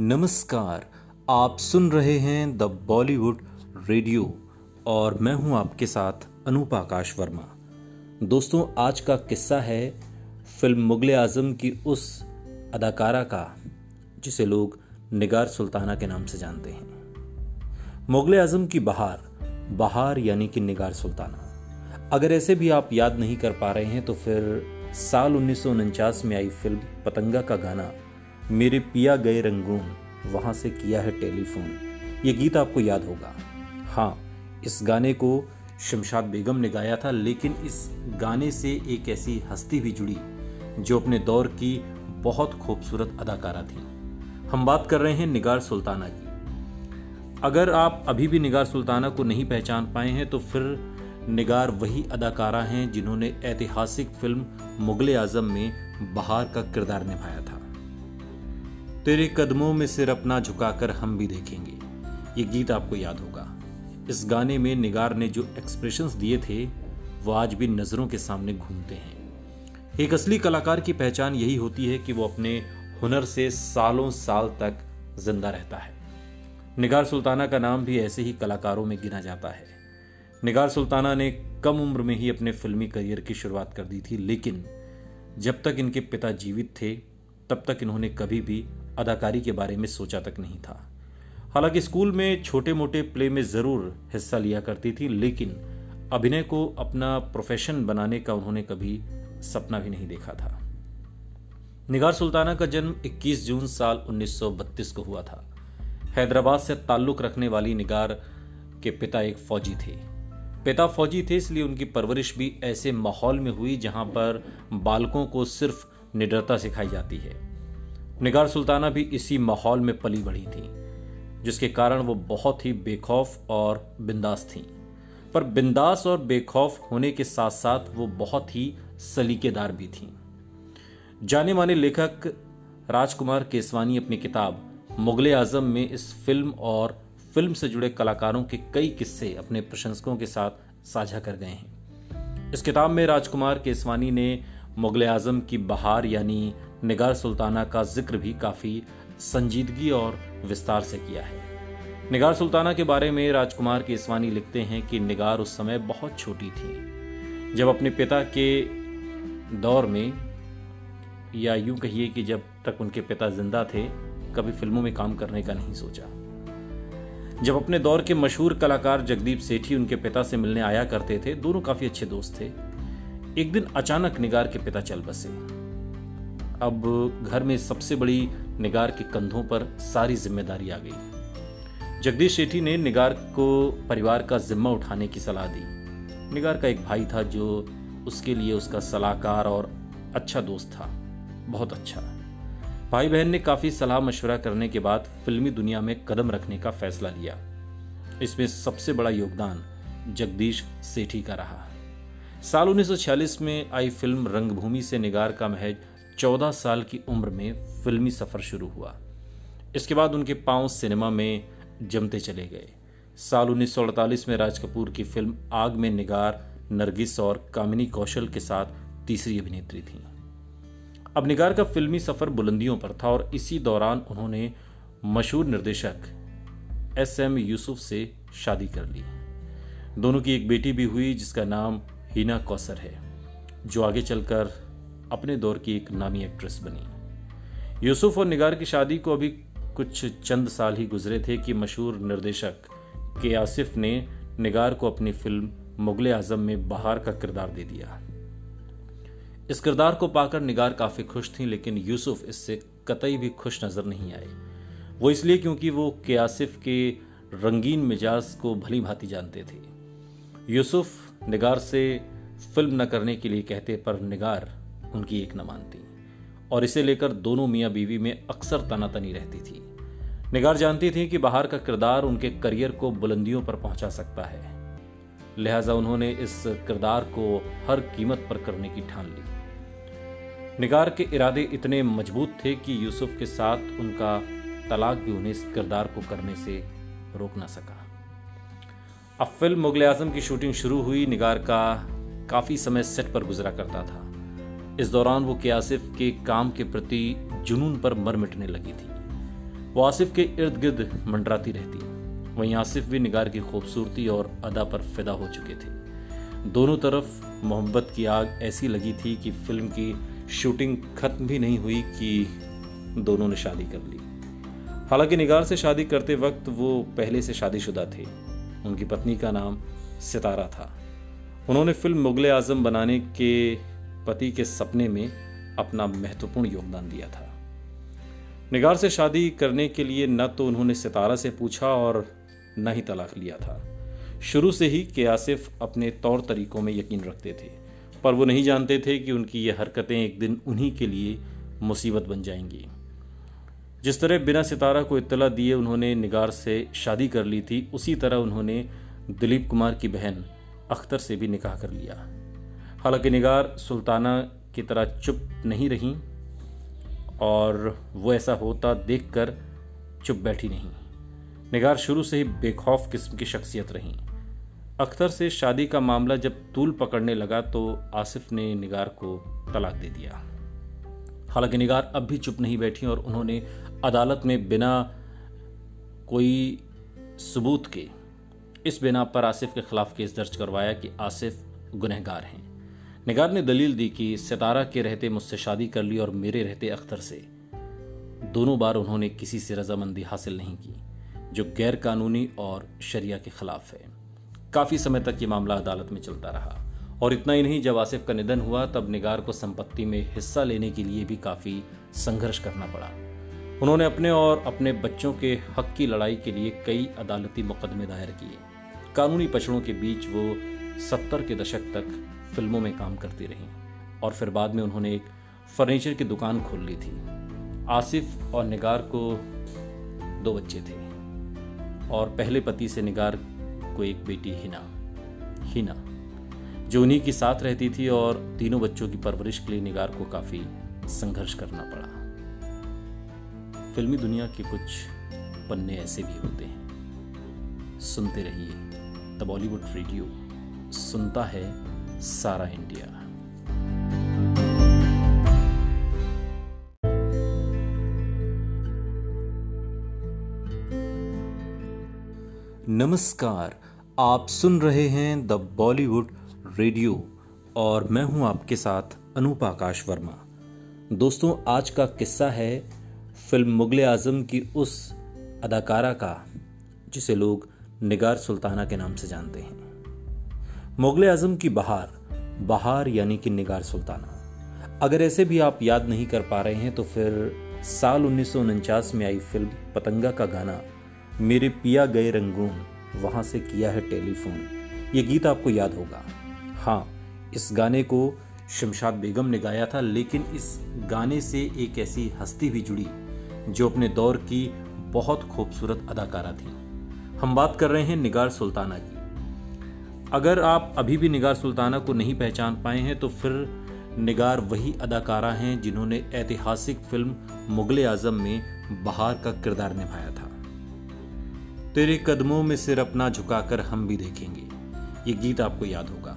नमस्कार, आप सुन रहे हैं द बॉलीवुड रेडियो और मैं हूँ आपके साथ अनूप आकाश वर्मा। दोस्तों, आज का किस्सा है फ़िल्म मुगल आज़म की उस अदाकारा का, जिसे लोग निगार सुल्ताना के नाम से जानते हैं। मुगल आज़म की बहार बहार यानी कि निगार सुल्ताना। अगर ऐसे भी आप याद नहीं कर पा रहे हैं तो फिर साल उन्नीस सौ उनचास में आई फ़िल्म पतंगा का गाना मेरे पिया गए रंगून वहाँ से किया है टेलीफोन। ये गीत आपको याद होगा। हाँ इस गाने को शमशाद बेगम ने गाया था, लेकिन इस गाने से एक ऐसी हस्ती भी जुड़ी, जो अपने दौर की बहुत खूबसूरत अदाकारा थी। हम बात कर रहे हैं निगार सुल्ताना की। अगर आप अभी भी निगार सुल्ताना को नहीं पहचान पाए हैं तो फिर निगार वही अदाकारा हैं जिन्होंने ऐतिहासिक फ़िल्म मुगल आज़म में बहार का किरदार निभाया था। तेरे कदमों में सिर अपना झुकाकर हम भी देखेंगे। ये गीत आपको याद होगा। इस गाने में निगार ने जो एक्सप्रेशंस दिए थे, वो आज भी नज़रों के सामने घूमते हैं। एक असली कलाकार की पहचान यही होती है कि वो अपने हुनर से सालों साल तक ज़िंदा रहता है। निगार सुल्ताना का नाम भी ऐसे ही कलाकारों में गिना जाता है। निगार सुल्ताना ने कम उम्र में ही अपने फिल्मी करियर की शुरुआत कर दी थी, लेकिन जब तक इनके पिता जीवित थे, तब तक इन्होंने कभी भी अदाकारी के बारे में सोचा तक नहीं था। हालाँकि स्कूल में छोटे मोटे प्ले में ज़रूर हिस्सा लिया करती थी, लेकिन अभिनय को अपना प्रोफेशन बनाने का उन्होंने कभी सपना भी नहीं देखा था। निगार सुल्ताना का जन्म 21 जून साल 1932 को हुआ था। हैदराबाद से ताल्लुक रखने वाली निगार के पिता एक फौजी थे। पिता फौजी थे, इसलिए उनकी परवरिश भी ऐसे माहौल में हुई जहाँ पर बालकों को सिर्फ़ निडरता सिखाई जाती है। निगार सुल्ताना भी इसी माहौल में पली बढ़ी थी, जिसके कारण वो बहुत ही बेखौफ और बिंदास थी। पर बिंदास और बेखौफ होने के साथ साथ वो बहुत ही सलीकेदार भी थी। जाने माने लेखक राजकुमार केसवानी अपनी किताब मुगल आज़म में इस फ़िल्म और फ़िल्म से जुड़े कलाकारों के कई किस्से अपने प्रशंसकों के साथ साझा कर गए हैं। इस किताब में राजकुमार केसवानी ने मुगल आज़म की बहार यानी निगार सुल्ताना का ज़िक्र भी काफ़ी संजीदगी और विस्तार से किया है। निगार सुल्ताना के बारे में राजकुमार केसवानी लिखते हैं कि निगार उस समय बहुत छोटी थी। जब अपने पिता के दौर में, या यूँ कहिए कि जब तक उनके पिता ज़िंदा थे, कभी फ़िल्मों में काम करने का नहीं सोचा। जब अपने दौर के मशहूर कलाकार जगदीप सेठी उनके पिता से मिलने आया करते थे, दोनों काफ़ी अच्छे दोस्त थे। एक दिन अचानक निगार के पिता चल बसे। अब घर में सबसे बड़ी निगार के कंधों पर सारी ज़िम्मेदारी आ गई। जगदीश सेठी ने निगार को परिवार का जिम्मा उठाने की सलाह दी। निगार का एक भाई था जो उसके लिए उसका सलाहकार और अच्छा दोस्त था। बहुत अच्छा। भाई बहन ने काफ़ी सलाह मशवरा करने के बाद फिल्मी दुनिया में कदम रखने का फैसला लिया। इसमें सबसे बड़ा योगदान जगदीश सेठी का रहा। साल 1946 में आई फ़िल्म रंगभूमि से निगार का महज चौदह साल की उम्र में फिल्मी सफ़र शुरू हुआ। इसके बाद उनके पाँव सिनेमा में जमते चले गए। साल 1948 में राज कपूर की फ़िल्म आग में निगार, नरगिस और कामिनी कौशल के साथ तीसरी अभिनेत्री थी। अब निगार का फिल्मी सफ़र बुलंदियों पर था और इसी दौरान उन्होंने मशहूर निर्देशक एस एम यूसुफ से शादी कर ली। दोनों की एक बेटी भी हुई जिसका नाम हीना कौसर है, जो आगे चलकर अपने दौर की एक नामी एक्ट्रेस बनी। यूसुफ और निगार की शादी को अभी कुछ चंद साल ही गुजरे थे कि मशहूर निर्देशक के आसिफ ने निगार को अपनी फ़िल्म मुगल आज़म में बहार का किरदार दे दिया। इस किरदार को पाकर निगार काफ़ी खुश थी, लेकिन यूसुफ इससे कतई भी खुश नज़र नहीं आए। वो इसलिए क्योंकि वो के आसिफ के रंगीन मिजाज को भली भांति जानते थे। यूसुफ निगार से फ़िल्म न करने के लिए कहते, पर निगार उनकी एक न मानती। और इसे लेकर दोनों मियाँ बीवी में अक्सर तनातनी रहती थी। निगार जानती थी कि बाहर का किरदार उनके करियर को बुलंदियों पर पहुँचा सकता है। लिहाजा उन्होंने इस किरदार को हर कीमत पर करने की ठान ली। निगार के इरादे इतने मज़बूत थे कि यूसुफ के साथ उनका तलाक भी उन्हें इस किरदार को करने से रोक ना सका। अब फ़िल्म मुगल आज़म की शूटिंग शुरू हुई, निगार का काफ़ी समय सेट पर गुजरा करता था। इस दौरान वो क्यासिफ के काम के प्रति जुनून पर मर मिटने लगी थी। वो आसिफ के इर्द गिर्द मंडराती रहती। वहीं आसिफ भी निगार की खूबसूरती और अदा पर फिदा हो चुके थे। दोनों तरफ़ मोहब्बत की आग ऐसी लगी थी कि फ़िल्म की शूटिंग खत्म भी नहीं हुई कि दोनों ने शादी कर ली। हालाँकि निगार से शादी करते वक्त वो पहले से शादीशुदा थे। उनकी पत्नी का नाम सितारा था। उन्होंने फ़िल्म मुगल आज़म बनाने के पति के सपने में अपना महत्वपूर्ण योगदान दिया था। निगार से शादी करने के लिए न तो उन्होंने सितारा से पूछा और न ही तलाक लिया था। शुरू से ही के आसिफ अपने तौर तरीकों में यकीन रखते थे, पर वो नहीं जानते थे कि उनकी ये हरकतें एक दिन उन्हीं के लिए मुसीबत बन जाएँगी। जिस तरह बिना सितारा को इत्तला दिए उन्होंने निगार से शादी कर ली थी, उसी तरह उन्होंने दिलीप कुमार की बहन अख्तर से भी निकाह कर लिया। हालाँकि निगार सुल्ताना की तरह चुप नहीं रही और वो ऐसा होता देखकर चुप बैठी नहीं। निगार शुरू से ही बेखौफ किस्म की शख्सियत रही। अख्तर से शादी का मामला जब तूल पकड़ने लगा तो आसिफ ने निगार को तलाक दे दिया। हालाँकि निगार अब भी चुप नहीं बैठी और उन्होंने अदालत में बिना कोई सबूत के, इस बिना पर आसिफ के खिलाफ केस दर्ज करवाया कि आसिफ गुनहगार हैं। निगार ने दलील दी कि सितारा के रहते मुझसे शादी कर ली और मेरे रहते अख्तर से। दोनों बार उन्होंने किसी से रजामंदी हासिल नहीं की, जो गैर कानूनी और शरिया के खिलाफ है। काफ़ी समय तक ये मामला अदालत में चलता रहा और इतना ही नहीं, जब आसिफ का निधन हुआ, तब निगार को संपत्ति में हिस्सा लेने के लिए भी काफ़ी संघर्ष करना पड़ा। उन्होंने अपने और अपने बच्चों के हक की लड़ाई के लिए कई अदालती मुकदमे दायर किए। कानूनी पछड़ों के बीच वो सत्तर के दशक तक फ़िल्मों में काम करती रही और फिर बाद में उन्होंने एक फर्नीचर की दुकान खोल ली थी। आसिफ और निगार को दो बच्चे थे और पहले पति से निगार को एक बेटी हिना हिना, जो उन्हीं के साथ रहती थी और तीनों बच्चों की परवरिश के लिए निगार को काफ़ी संघर्ष करना पड़ा। फिल्मी दुनिया के कुछ पन्ने ऐसे भी होते हैं। सुनते रहिए द बॉलीवुड रेडियो। सुनता है सारा इंडिया। नमस्कार, आप सुन रहे हैं द बॉलीवुड रेडियो और मैं हूँ आपके साथ अनूप आकाश वर्मा। दोस्तों, आज का किस्सा है फ़िल्म मुगल आज़म की उस अदाकारा का, जिसे लोग निगार सुल्ताना के नाम से जानते हैं। मुगल आज़म की बहार बहार यानी कि निगार सुल्ताना। अगर ऐसे भी आप याद नहीं कर पा रहे हैं तो फिर साल उन्नीस सौ उनचास में आई फ़िल्म पतंगा का गाना, मेरे पिया गए रंगून, वहाँ से किया है टेलीफोन। ये गीत आपको याद होगा। हाँ इस गाने को शमशाद बेगम ने गाया था, लेकिन इस गाने से एक ऐसी हस्ती भी जुड़ी, जो अपने दौर की बहुत खूबसूरत अदाकारा थी। हम बात कर रहे हैं निगार सुल्ताना की। अगर आप अभी भी निगार सुल्ताना को नहीं पहचान पाए हैं तो फिर निगार वही अदाकारा हैं जिन्होंने ऐतिहासिक फ़िल्म मुगल आज़म में बहार का किरदार निभाया था। तेरे कदमों में सिर अपना झुकाकर हम भी देखेंगे। ये गीत आपको याद होगा।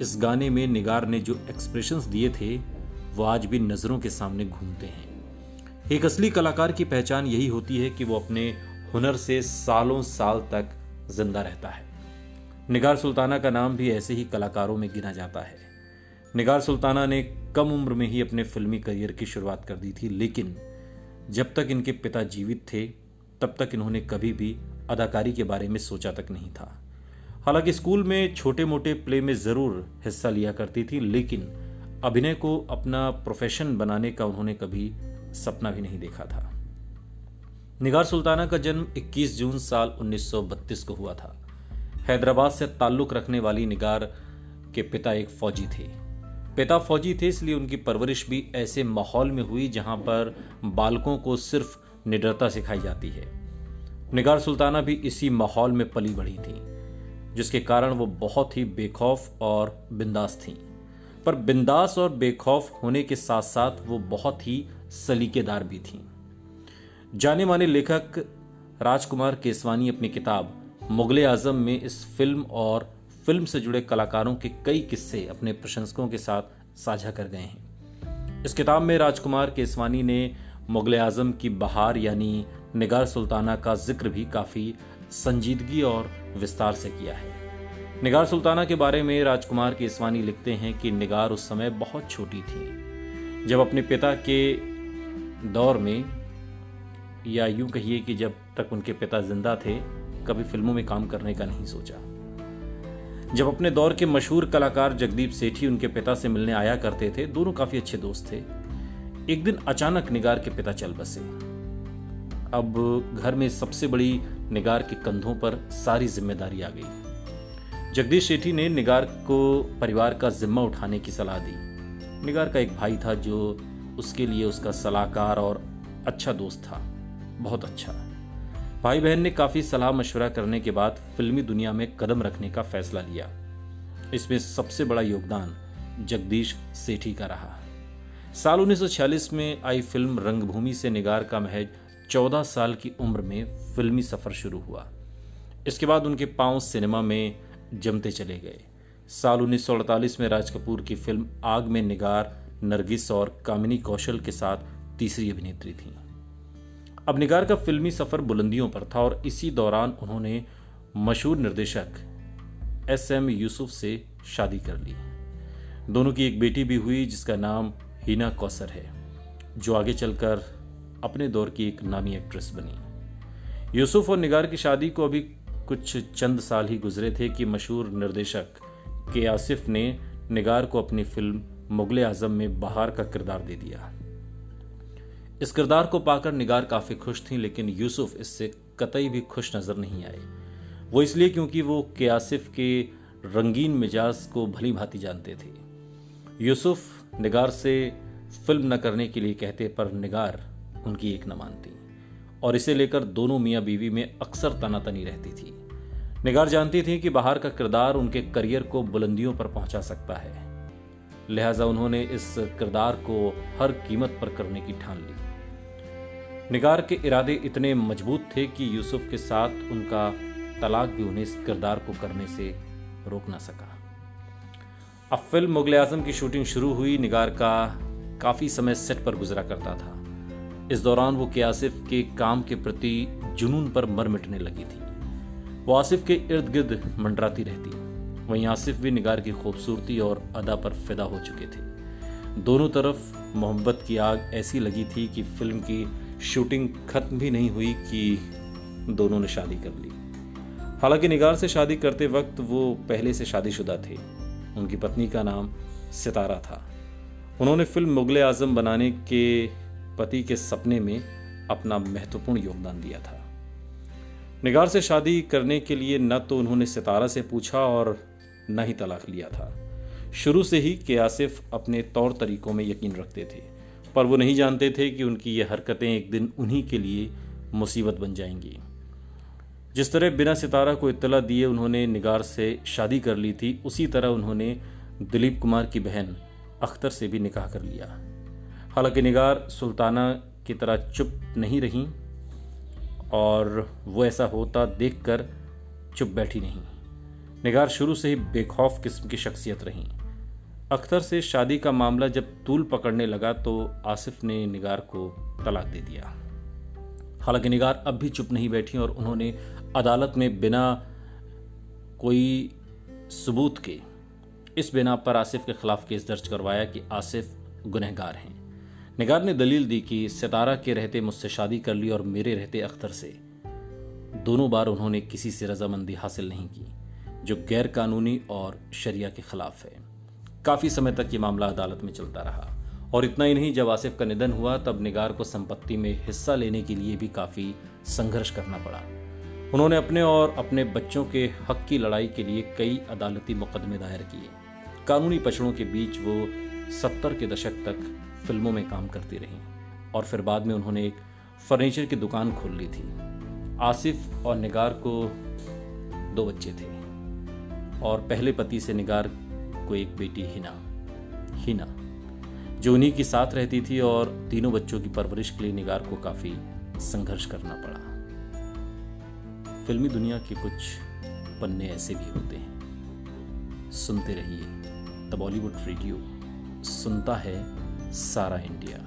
इस गाने में निगार ने जो एक्सप्रेशंस दिए थे, वो आज भी नज़रों के सामने घूमते हैं। एक असली कलाकार की पहचान यही होती है कि वो अपने हुनर से सालों साल तक ज़िंदा रहता है। निगार सुल्ताना का नाम भी ऐसे ही कलाकारों में गिना जाता है। निगार सुल्ताना ने कम उम्र में ही अपने फिल्मी करियर की शुरुआत कर दी थी, लेकिन जब तक इनके पिता जीवित थे, तब तक इन्होंने कभी भी अदाकारी के बारे में सोचा तक नहीं था। हालाँकि स्कूल में छोटे मोटे प्ले में ज़रूर हिस्सा लिया करती थी, लेकिन अभिनय को अपना प्रोफेशन बनाने का उन्होंने कभी सपना भी नहीं देखा था। निगार सुल्ताना का जन्म 21 जून साल 1932 को हुआ था। हैदराबाद से ताल्लुक रखने वाली निगार के पिता एक फौजी थे। पिता फौजी थे, इसलिए उनकी परवरिश भी ऐसे माहौल में हुई जहाँ पर बालकों को सिर्फ़ निडरता सिखाई जाती है। निगार सुल्ताना भी इसी माहौल में पली बढ़ी थी, जिसके कारण वो बहुत ही बेखौफ और बिंदास थी। पर बिंदास और बेखौफ होने के साथ साथ वो बहुत ही सलीकेदार भी थी। जाने माने लेखक राजकुमार केसवानी अपनी किताब मुगल आज़म में इस फ़िल्म और फ़िल्म से जुड़े कलाकारों के कई किस्से अपने प्रशंसकों के साथ साझा कर गए हैं। इस किताब में राजकुमार केसवानी ने मुगल आज़म की बहार यानी निगार सुल्ताना का ज़िक्र भी काफ़ी संजीदगी और विस्तार से किया है। निगार सुल्ताना के बारे में राजकुमार केसवानी लिखते हैं कि निगार उस समय बहुत छोटी थी। जब अपने पिता के दौर में या यूँ कहिए कि जब तक उनके पिता ज़िंदा थे कभी फ़िल्मों में काम करने का नहीं सोचा। जब अपने दौर के मशहूर कलाकार जगदीप सेठी उनके पिता से मिलने आया करते थे, दोनों काफ़ी अच्छे दोस्त थे। एक दिन अचानक निगार के पिता चल बसे। अब घर में सबसे बड़ी निगार के कंधों पर सारी ज़िम्मेदारी आ गई। जगदीश सेठी ने निगार को परिवार का जिम्मा उठाने की सलाह दी। निगार का एक भाई था जो उसके लिए उसका सलाहकार और अच्छा दोस्त था। बहुत अच्छा। भाई बहन ने काफ़ी सलाह मशवरा करने के बाद फिल्मी दुनिया में कदम रखने का फैसला लिया। इसमें सबसे बड़ा योगदान जगदीश सेठी का रहा। साल 1946 में आई फ़िल्म रंगभूमि से निगार का महज 14 साल की उम्र में फिल्मी सफ़र शुरू हुआ। इसके बाद उनके पाँव सिनेमा में जमते चले गए। साल 1948 में राज कपूर की फ़िल्म आग में निगार, नरगिस और कामिनी कौशल के साथ तीसरी अभिनेत्री थी। अब निगार का फिल्मी सफ़र बुलंदियों पर था और इसी दौरान उन्होंने मशहूर निर्देशक एस एम यूसुफ से शादी कर ली। दोनों की एक बेटी भी हुई, जिसका नाम हीना कौसर है, जो आगे चलकर अपने दौर की एक नामी एक्ट्रेस बनी। यूसुफ और निगार की शादी को अभी कुछ चंद साल ही गुजरे थे कि मशहूर निर्देशक के आसिफ ने निगार को अपनी फ़िल्म मुगल आज़म में बहार का किरदार दे दिया। इस किरदार को पाकर निगार काफ़ी खुश थी, लेकिन यूसुफ इससे कतई भी खुश नज़र नहीं आए। वो इसलिए क्योंकि वो के आसिफ के रंगीन मिजाज को भली भांति जानते थे। यूसुफ निगार से फ़िल्म न करने के लिए कहते, पर निगार उनकी एक न मानती। और इसे लेकर दोनों मियाँ बीवी में अक्सर तनातनी रहती थी। निगार जानती थी कि बाहर का किरदार उनके करियर को बुलंदियों पर पहुँचा सकता है। लिहाजा उन्होंने इस किरदार को हर कीमत पर करने की ठान ली। निगार के इरादे इतने मज़बूत थे कि यूसुफ के साथ उनका तलाक भी उन्हें इस किरदार को करने से रोक ना सका। अब फ़िल्म मुगल आज़म की शूटिंग शुरू हुई, निगार का काफ़ी समय सेट पर गुजरा करता था। इस दौरान वो के आसिफ के काम के प्रति जुनून पर मर मिटने लगी थी। वो आसिफ के इर्द गिर्द मंडराती रहती। वहीं आसिफ भी निगार की खूबसूरती और अदा पर फिदा हो चुके थे। दोनों तरफ़ मोहब्बत की आग ऐसी लगी थी कि फ़िल्म की शूटिंग खत्म भी नहीं हुई कि दोनों ने शादी कर ली। हालाँकि निगार से शादी करते वक्त वो पहले से शादीशुदा थे। उनकी पत्नी का नाम सितारा था। उन्होंने फ़िल्म मुगल आज़म बनाने के पति के सपने में अपना महत्वपूर्ण योगदान दिया था। निगार से शादी करने के लिए न तो उन्होंने सितारा से पूछा और न ही तलाक लिया था। शुरू से ही के आसिफ अपने तौर तरीकों में यकीन रखते थे। पर वो नहीं जानते थे कि उनकी ये हरकतें एक दिन उन्हीं के लिए मुसीबत बन जाएँगी। जिस तरह बिना सितारा को इत्तला दिए उन्होंने निगार से शादी कर ली थी, उसी तरह उन्होंने दिलीप कुमार की बहन अख्तर से भी निकाह कर लिया। हालाँकि निगार सुल्ताना की तरह चुप नहीं रही और वो ऐसा होता देखकर चुप बैठी नहीं। निगार शुरू से ही बेखौफ किस्म की शख्सियत रहीं। अख्तर से शादी का मामला जब तूल पकड़ने लगा तो आसिफ ने निगार को तलाक दे दिया। हालाँकि निगार अब भी चुप नहीं बैठी और उन्होंने अदालत में बिना कोई सबूत के इस बिना पर आसिफ के खिलाफ केस दर्ज करवाया कि आसिफ गुनहगार हैं। निगार ने दलील दी कि सितारा के रहते मुझसे शादी कर ली और मेरे रहते अख्तर से। दोनों बार उन्होंने किसी से रजामंदी हासिल नहीं की, जो गैर कानूनी और शरिया के खिलाफ है। काफ़ी समय तक ये मामला अदालत में चलता रहा। और इतना ही नहीं, जब आसिफ का निधन हुआ, तब निगार को संपत्ति में हिस्सा लेने के लिए भी काफ़ी संघर्ष करना पड़ा। उन्होंने अपने और अपने बच्चों के हक की लड़ाई के लिए कई अदालती मुकदमे दायर किए। कानूनी पछड़ों के बीच वो सत्तर के दशक तक फ़िल्मों में काम करती रही और फिर बाद में उन्होंने एक फर्नीचर की दुकान खोल ली थी। आसिफ और निगार को दो बच्चे थे और पहले पति से निगार को एक बेटी हिना हिना, जो उन्हीं के साथ रहती थी और तीनों बच्चों की परवरिश के लिए निगार को काफ़ी संघर्ष करना पड़ा। फिल्मी दुनिया के कुछ पन्ने ऐसे भी होते हैं। सुनते रहिए द बॉलीवुड रेडियो, सुनता है सारा इंडिया।